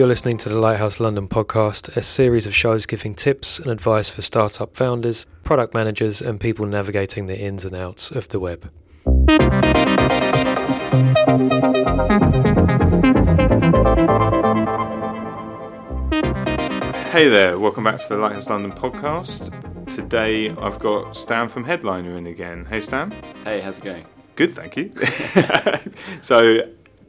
You're listening to the Lighthouse London podcast, a series of shows giving tips and advice for startup founders, product managers, and people navigating the ins and outs of the web. Hey there, welcome back to the Lighthouse London podcast. Today I've got Stan from Headliner in again. Hey Stan. Hey, how's it going? Good, thank you. so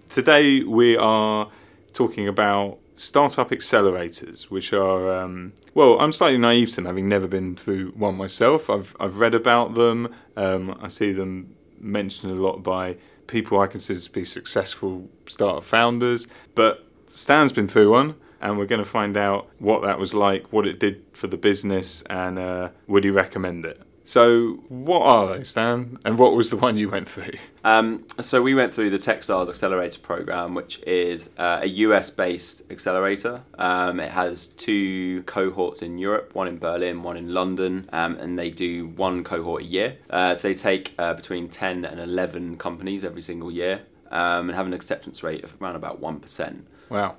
today we are talking about startup accelerators, which are um, well, I'm slightly naive to them, having never been through one myself. I've I've read about them. Um, I see them mentioned a lot by people I consider to be successful startup founders, but Stan's been through one. And we're going to find out what that was like, what it did for the business, and uh, would he recommend it? So, what are they, Stan? And what was the one you went through? Um, so, we went through the Techstars Accelerator Program, which is uh, a US based accelerator. Um, it has two cohorts in Europe, one in Berlin, one in London, um, and they do one cohort a year. Uh, so, they take uh, between 10 and 11 companies every single year um, and have an acceptance rate of around about 1%. Wow.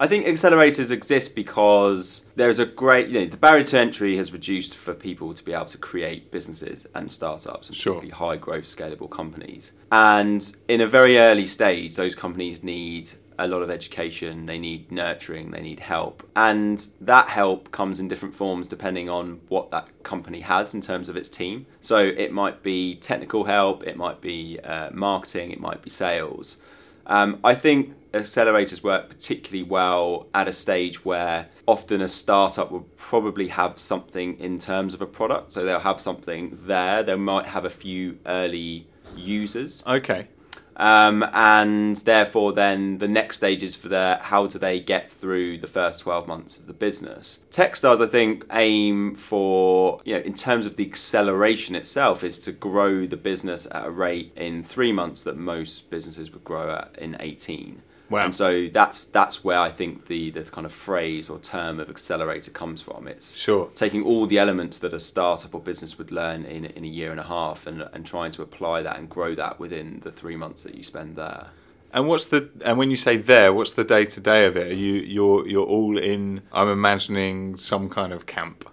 I think accelerators exist because there's a great, you know, the barrier to entry has reduced for people to be able to create businesses and startups and sure. particularly high growth, scalable companies. And in a very early stage, those companies need a lot of education, they need nurturing, they need help. And that help comes in different forms depending on what that company has in terms of its team. So it might be technical help, it might be uh, marketing, it might be sales. Um, I think accelerators work particularly well at a stage where often a startup will probably have something in terms of a product. So they'll have something there. They might have a few early users. Okay. Um, and therefore, then the next stage is for their how do they get through the first 12 months of the business. Techstars, I think, aim for, you know, in terms of the acceleration itself, is to grow the business at a rate in three months that most businesses would grow at in 18. Wow. And so that's that's where I think the the kind of phrase or term of accelerator comes from. It's sure taking all the elements that a startup or business would learn in in a year and a half and and trying to apply that and grow that within the three months that you spend there. And what's the and when you say there, what's the day to day of it? Are you you're you're all in? I'm imagining some kind of camp.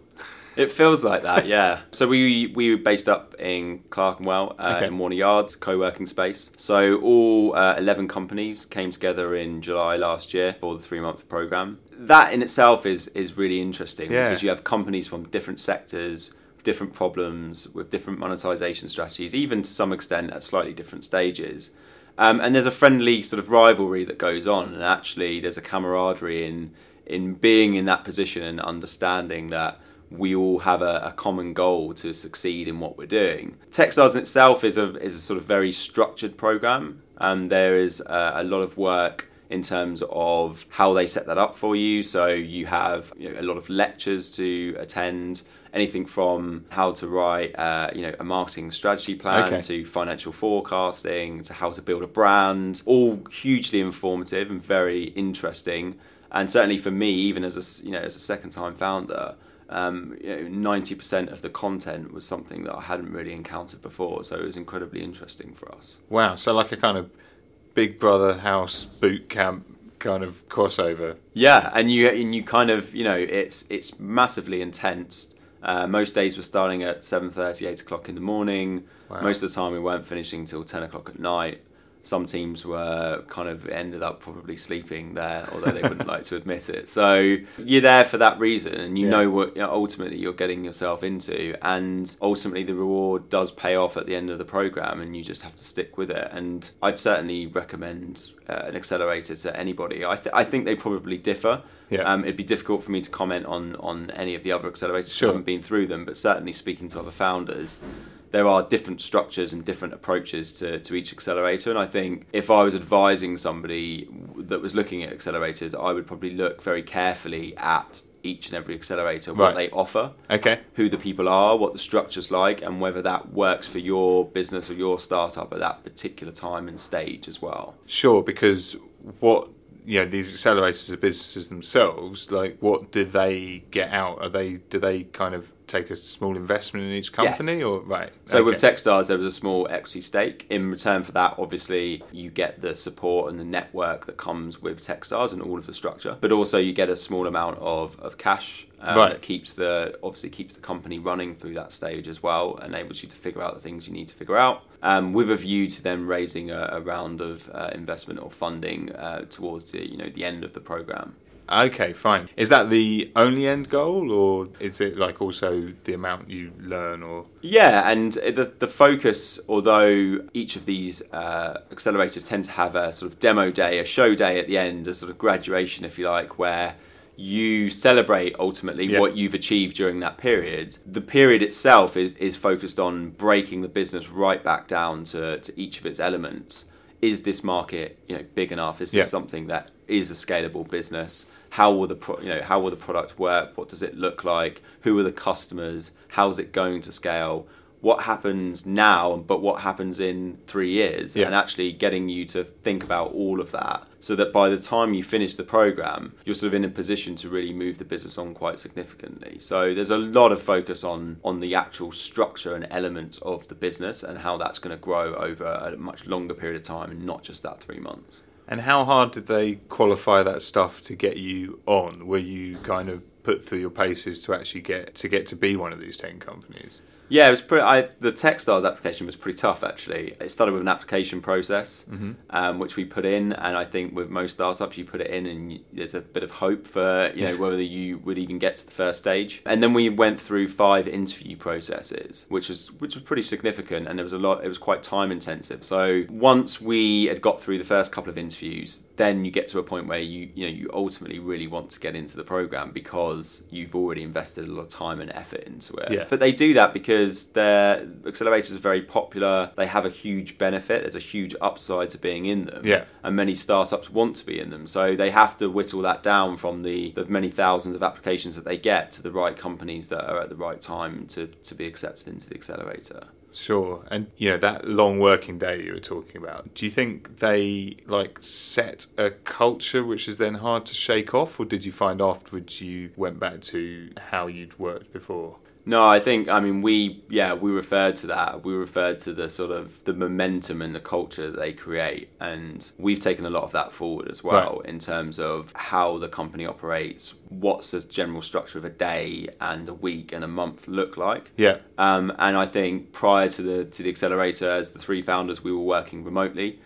It feels like that, yeah. so we we were based up in Clerkenwell uh, Okay. in Warner Yard, co-working space. So all uh, eleven companies came together in July last year for the three-month program. That in itself is is really interesting Yeah. because you have companies from different sectors, different problems, with different monetization strategies, even to some extent at slightly different stages. Um, and there's a friendly sort of rivalry that goes on, and actually there's a camaraderie in in being in that position and understanding that we all have a, a common goal to succeed in what we're doing. Techstars in itself is a is a sort of very structured program, and there is a, a lot of work in terms of how they set that up for you. So you have you know, a lot of lectures to attend. Anything from how to write, uh, you know, a marketing strategy plan Okay. to financial forecasting to how to build a brand, all hugely informative and very interesting. And certainly for me, even as a you know as a second time founder, um, you know, ninety percent of the content was something that I hadn't really encountered before. So it was incredibly interesting for us. Wow. So like a kind of Big Brother house boot camp kind of crossover. Yeah, and you and you kind of you know it's it's massively intense. Uh, most days were starting at 7.30, 8 o'clock in the morning. Wow. Most of the time we weren't finishing till 10 o'clock at night. Some teams were kind of ended up probably sleeping there, although they wouldn't like to admit it. So you're there for that reason, and you Yeah. know what ultimately you're getting yourself into, and ultimately the reward does pay off at the end of the program, and you just have to stick with it. And I'd certainly recommend uh, an accelerator to anybody. I, th- I think they probably differ. Yeah. Um, it'd be difficult for me to comment on on any of the other accelerators. Sure. I haven't been through them, but certainly speaking to other founders, there are different structures and different approaches to, to each accelerator. And I think if I was advising somebody that was looking at accelerators, I would probably look very carefully at each and every accelerator, what Right. they offer, Okay. who the people are, what the structure's like, and whether that works for your business or your startup at that particular time and stage as well. Sure, because what you know these accelerators are businesses themselves. Like, what do they get out? Are they do they kind of take a small investment in each company, Yes. or right? So with okay. Techstars, there was a small equity stake. In return for that, obviously, you get the support and the network that comes with Techstars and all of the structure. But also, you get a small amount of, of cash um, Right. that keeps the obviously keeps the company running through that stage as well, enables you to figure out the things you need to figure out. Um, with a view to then raising a, a round of uh, investment or funding uh, towards the you know the end of the program. Okay, fine. Is that the only end goal, or is it like also the amount you learn, or Yeah, and the the focus, although each of these uh, accelerators tend to have a sort of demo day, a show day at the end, a sort of graduation, if you like, where you celebrate ultimately Yeah. what you've achieved during that period. The period itself is is focused on breaking the business right back down to, to each of its elements. Is this market you know big enough? Is this Yeah. something that is a scalable business? How will the pro- you know how will the product work? What does it look like? Who are the customers? How's it going to scale? What happens now, but what happens in three years? And actually getting you to think about all of that so that by the time you finish the program, you're sort of in a position to really move the business on quite significantly. So there's a lot of focus on on the actual structure and elements of the business and how that's going to grow over a much longer period of time and not just that three months. and how hard did they qualify that stuff to get you on? Were you kind of put through your paces to actually get to get to be one of these ten companies? Yeah, it was pretty. I, the Techstars application was pretty tough actually. It started with an application process, um, which we put in, and I think with most startups, you put it in, and you, there's a bit of hope for you know whether you would even get to the first stage. And then we went through five interview processes, which was which was pretty significant, and there was a lot. It was quite time intensive. So once we had got through the first couple of interviews, then you get to a point where you you know you ultimately really want to get into the program because you've already invested a lot of time and effort into it. Yeah. But they do that because their accelerators are very popular. They have a huge benefit. There's a huge upside to being in them. Yeah. And many startups want to be in them. So they have to whittle that down from the, the many thousands of applications that they get to the right companies that are at the right time to, to be accepted into the accelerator. Sure. And you know that long working day you were talking about. Do you think they like set a culture which is then hard to shake off, or did you find afterwards you went back to how you'd worked before? No, I think I mean we yeah we referred to that. We referred to the sort of the momentum and the culture that they create, and we've taken a lot of that forward as well in terms of how the company operates. What's the general structure of a day and a week and a month look like? Yeah. Um, and I think prior to the to the accelerator, as the three founders, we were working remotely.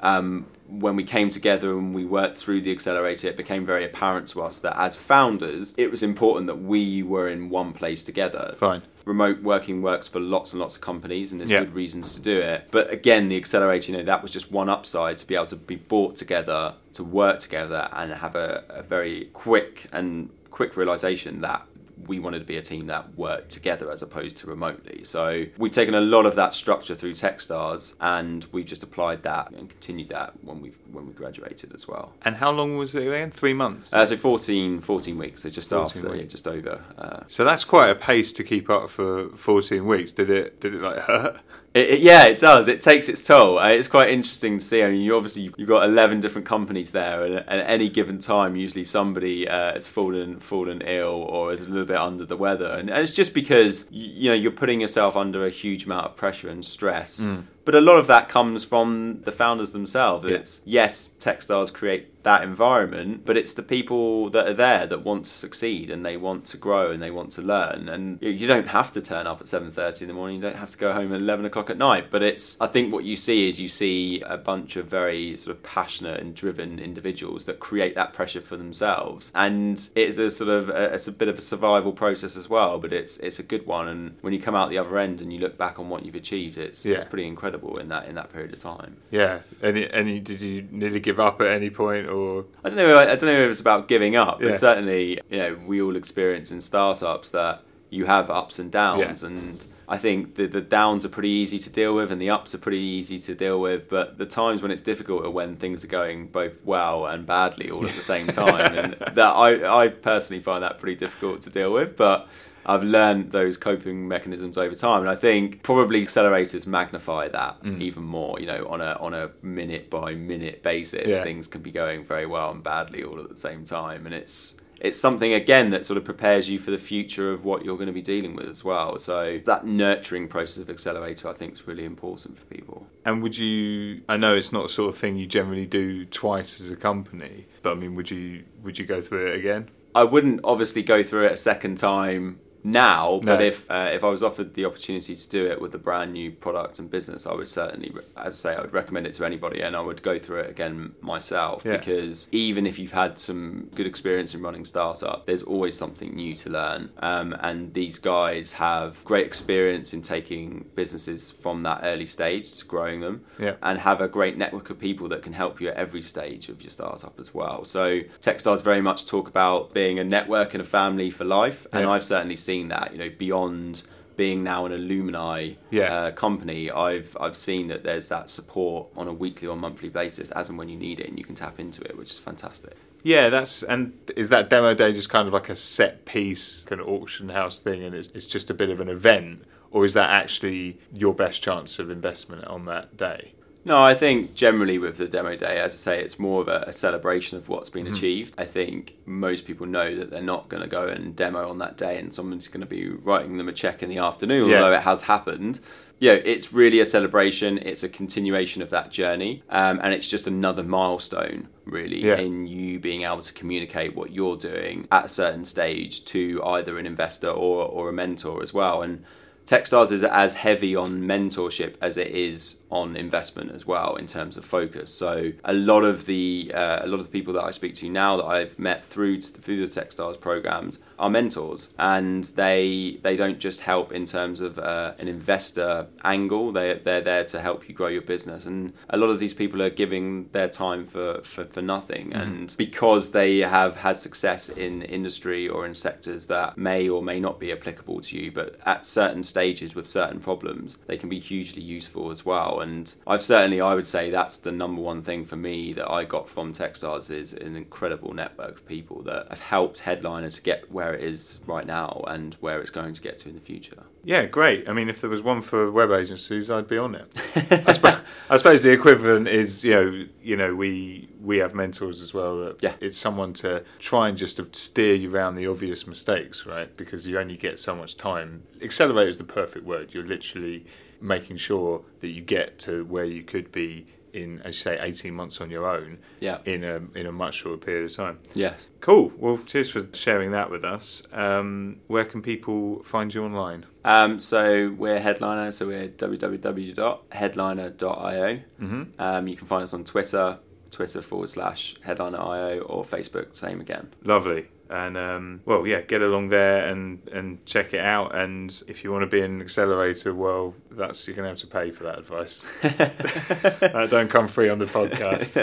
Um, when we came together and we worked through the accelerator, it became very apparent to us that as founders, it was important that we were in one place together. Fine. Remote working works for lots and lots of companies, and there's Yeah. good reasons to do it. But again, the accelerator, you know, that was just one upside to be able to be brought together, to work together, and have a, a very quick and quick realization that we wanted to be a team that worked together as opposed to remotely. So we've taken a lot of that structure through Techstars, and we've just applied that and continued that when we when we graduated as well. And how long was it again? Three months. Uh, so 14, 14 weeks, so just 14 after, yeah, just over. Uh, so that's quite a pace to keep up for fourteen weeks. Did it? Did it like hurt? It, it- yeah, it does. It takes its toll. Uh, It's quite interesting to see. I mean, you obviously you've got eleven different companies there, and at any given time, usually somebody uh, has fallen fallen ill or is a little bit under the weather, and it's just because you, you know you're putting yourself under a huge amount of pressure and stress. But a lot of that comes from the founders themselves. Yeah. It's yes, Techstars create that environment, but it's the people that are there that want to succeed and they want to grow and they want to learn. And you- don't have to turn up at seven thirty in the morning. You don't have to go home at eleven o'clock at night. But it's I think what you see is you see a bunch of very sort of passionate and driven individuals that create that pressure for themselves. And it's a sort of a, it's a bit of a survival process as well. But it's it's a good one. And when you come out the other end and you look back on what you've achieved, it's, Yeah. it's pretty incredible in that in that period of time. Yeah. Any? Any? Did you nearly give up at any point, or I don't know. I don't know if it's about giving up, but certainly, you know, we all experience in startups that you have ups and downs, Yeah. and I think the the downs are pretty easy to deal with, and the ups are pretty easy to deal with. But the times when it's difficult are when things are going both well and badly all at the same time, and that I I personally find that pretty difficult to deal with, but. I've learned those coping mechanisms over time, and I think probably accelerators magnify that Mm. even more. You know, on a on a minute by minute basis, Yeah. things can be going very well and badly all at the same time, and it's it's something again that sort of prepares you for the future of what you're going to be dealing with as well. So that nurturing process of accelerator, I think, is really important for people. And would you? I know it's not the sort of thing you generally do twice as a company, but I mean, would you? Would you go through it again? I wouldn't obviously go through it a second time now, but if uh, if I was offered the opportunity to do it with a brand new product and business, I would certainly, as I say, I would recommend it to anybody, and I would go through it again myself Yeah. because even if you've had some good experience in running startup, there's always something new to learn, um, and these guys have great experience in taking businesses from that early stage to growing them Yeah. and have a great network of people that can help you at every stage of your startup as well. So Techstars very much talk about being a network and a family for life, and Yeah. I've certainly seen that. You know, beyond being now an alumni Yeah. uh, company, I've I've seen that there's that support on a weekly or monthly basis as and when you need it, and you can tap into it, which is fantastic. Yeah, that's and is that demo day just kind of like a set piece, kind of auction house thing, and it's it's just a bit of an event, or is that actually your best chance of investment on that day? No, I think generally with the demo day, as I say, it's more of a, a celebration of what's Mm-hmm. been achieved. I think most people know that they're not going to go and demo on that day and someone's going to be writing them a check in the afternoon, Yeah. although it has happened. Yeah, it's really a celebration. It's a continuation of that journey, um, and it's just another milestone, really, Yeah. in you being able to communicate what you're doing at a certain stage to either an investor or or a mentor as well. And Techstars is as heavy on mentorship as it is on investment as well in terms of focus. So a lot of the uh, a lot of the people that I speak to now that I've met through through the Techstars programs are mentors, and they they don't just help in terms of uh, an investor angle. They they're there to help you grow your business, and a lot of these people are giving their time for for, for nothing, and because they have had success in industry or in sectors that may or may not be applicable to you, but at certain stages with certain problems, they can be hugely useful as well. And I've certainly, I would say, that's the number one thing for me that I got from Techstars is an incredible network of people that have helped Headliner to get where it is right now and where it's going to get to in the future. Yeah, great. I mean, if there was one for web agencies, I'd be on it. I, I suppose the equivalent is, you know, you know, we we have mentors as well. That Yeah. it's someone to try and just steer you around the obvious mistakes, right? Because you only get so much time. Accelerate is the perfect word. You're literally making sure that you get to where you could be in, as you say, 18 months on your own. Yeah. In a in a much shorter period of time. Yes. Cool. Well, cheers for sharing that with us. Um, where can people find you online? Um, so we're Headliner, so we're www.headliner.io. Mm-hmm. Um, you can find us on Twitter, Twitter forward slash headliner.io, or Facebook, same again. Lovely. And um, well, yeah, get along there and, and check it out. And if you want to be an accelerator, well, that's you're gonna have to pay for that advice. that don't come free on the podcast.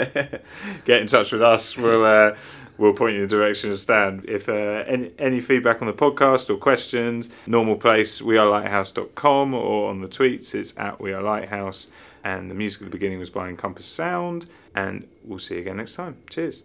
get in touch with us. We'll uh, we'll point you in the direction of Stan. If uh, any any feedback on the podcast or questions, normal place we are lighthouse.com or on the tweets it's at we are lighthouse. And the music at the beginning was by Encompass Sound. And we'll see you again next time. Cheers.